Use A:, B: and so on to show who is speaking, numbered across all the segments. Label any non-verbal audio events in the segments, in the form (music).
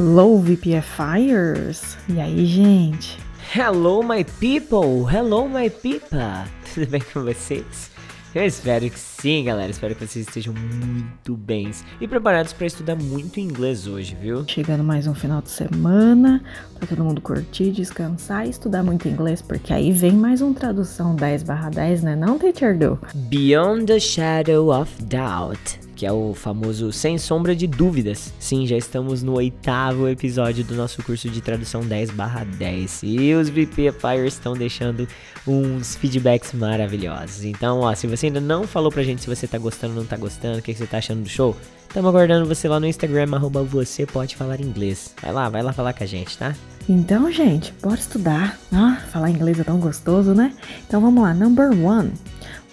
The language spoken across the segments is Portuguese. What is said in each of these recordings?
A: Hello, VPFires! E aí, gente?
B: Hello, my people! Hello, my pipa! (laughs) Tudo bem com vocês? Eu espero que sim, galera. Espero que vocês estejam muito bens e preparados para estudar muito inglês hoje, viu?
A: Chegando mais um final de semana para todo mundo curtir, descansar e estudar muito inglês, porque aí vem mais um tradução 10/10, né? Não, teacher do?
B: Beyond the Shadow of Doubt que é o famoso Sem Sombra de Dúvidas. Sim, já estamos no oitavo episódio do nosso curso de tradução 10/10 e os VPFires estão deixando uns feedbacks maravilhosos. Então, ó, se você ainda não falou pra gente se você tá gostando ou não tá gostando, o que, que você tá achando do show, estamos aguardando você lá no Instagram, arroba você pode falar inglês. Vai lá, vai lá falar com a gente, tá?
A: Então, gente, bora estudar. Ah, falar inglês é tão gostoso, né? Então vamos lá, number one.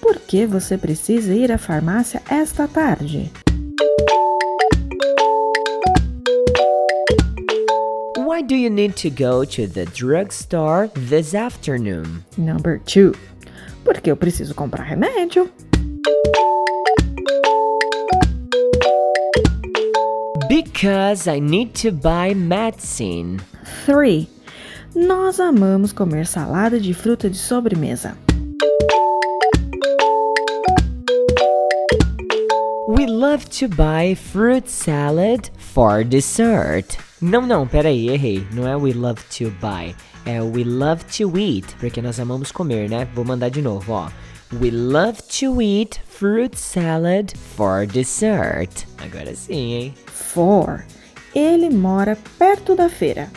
A: Por que você precisa ir à farmácia esta tarde?
B: Why do you need to go to the drugstore this afternoon?
A: Number two. Porque eu preciso comprar remédio.
B: Because I need to buy medicine.
A: Three. Nós amamos comer salada de fruta de sobremesa.
B: We love to buy fruit salad for dessert. Não, não, peraí, errei. Não é we love to buy, é we love to eat, porque nós amamos comer, né? Vou mandar de novo, ó. We love to eat fruit salad for dessert. Agora sim, hein?
A: Four. Ele mora perto da feira.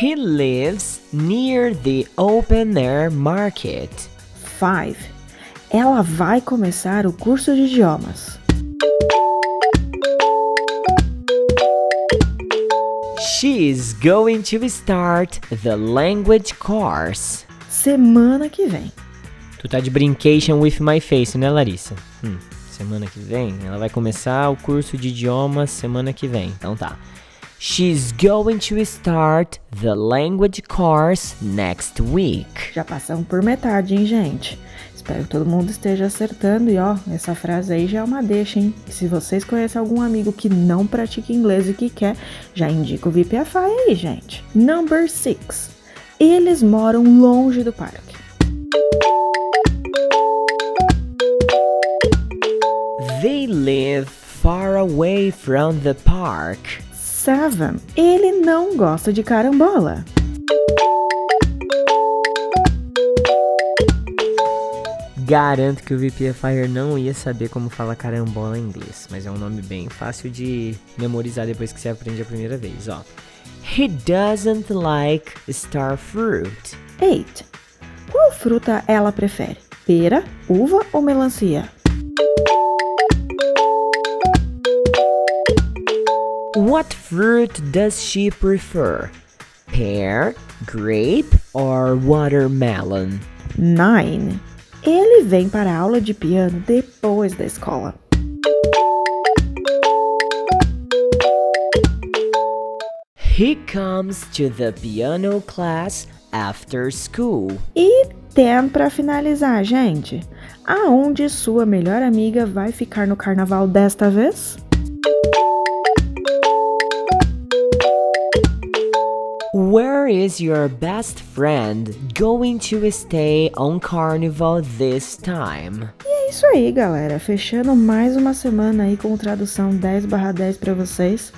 B: He lives near the open air market.
A: 5. Ela vai começar o curso de idiomas.
B: She is going to start the language course.
A: Semana que vem.
B: Tu tá de brincation with my face, né, Larissa? Hum, semana que vem? Ela vai começar o curso de idiomas semana que vem. Então tá. She's going to start the language course next week.
A: Já passamos por metade, hein, gente? Espero que todo mundo esteja acertando. E ó, essa frase aí já é uma deixa, hein? Se vocês conhecem algum amigo que não pratica inglês e que quer, já indica o VPFI aí, gente. Number 6. Eles moram longe do parque.
B: They live far away from the park.
A: Seven. Ele não gosta de carambola.
B: Garanto que o VPFire não ia saber como fala carambola em inglês, mas é um nome bem fácil de memorizar depois que você aprende a primeira vez, ó. He doesn't like star fruit.
A: Eight. Qual fruta ela prefere? Pera, uva ou melancia?
B: What fruit does she prefer? Pear, grape or watermelon?
A: Nine. Ele vem para a aula de piano depois da escola.
B: He comes to the piano class after school.
A: E tem para finalizar, gente. Aonde sua melhor amiga vai ficar no carnaval desta vez?
B: Where is your best friend going to stay on Carnival this time?
A: E é isso aí, galera. Fechando mais uma semana aí com tradução 10/10 para vocês.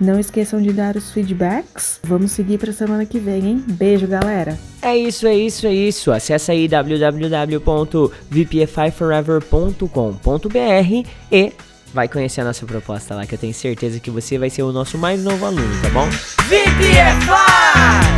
A: Não esqueçam de dar os feedbacks. Vamos seguir para semana que vem, hein? Beijo, galera.
B: É isso, é isso, é isso. Acesse aí www.vpfiforever.com.br e vai conhecer a nossa proposta lá, que eu tenho certeza que você vai ser o nosso mais novo aluno, tá bom?
C: VPFI!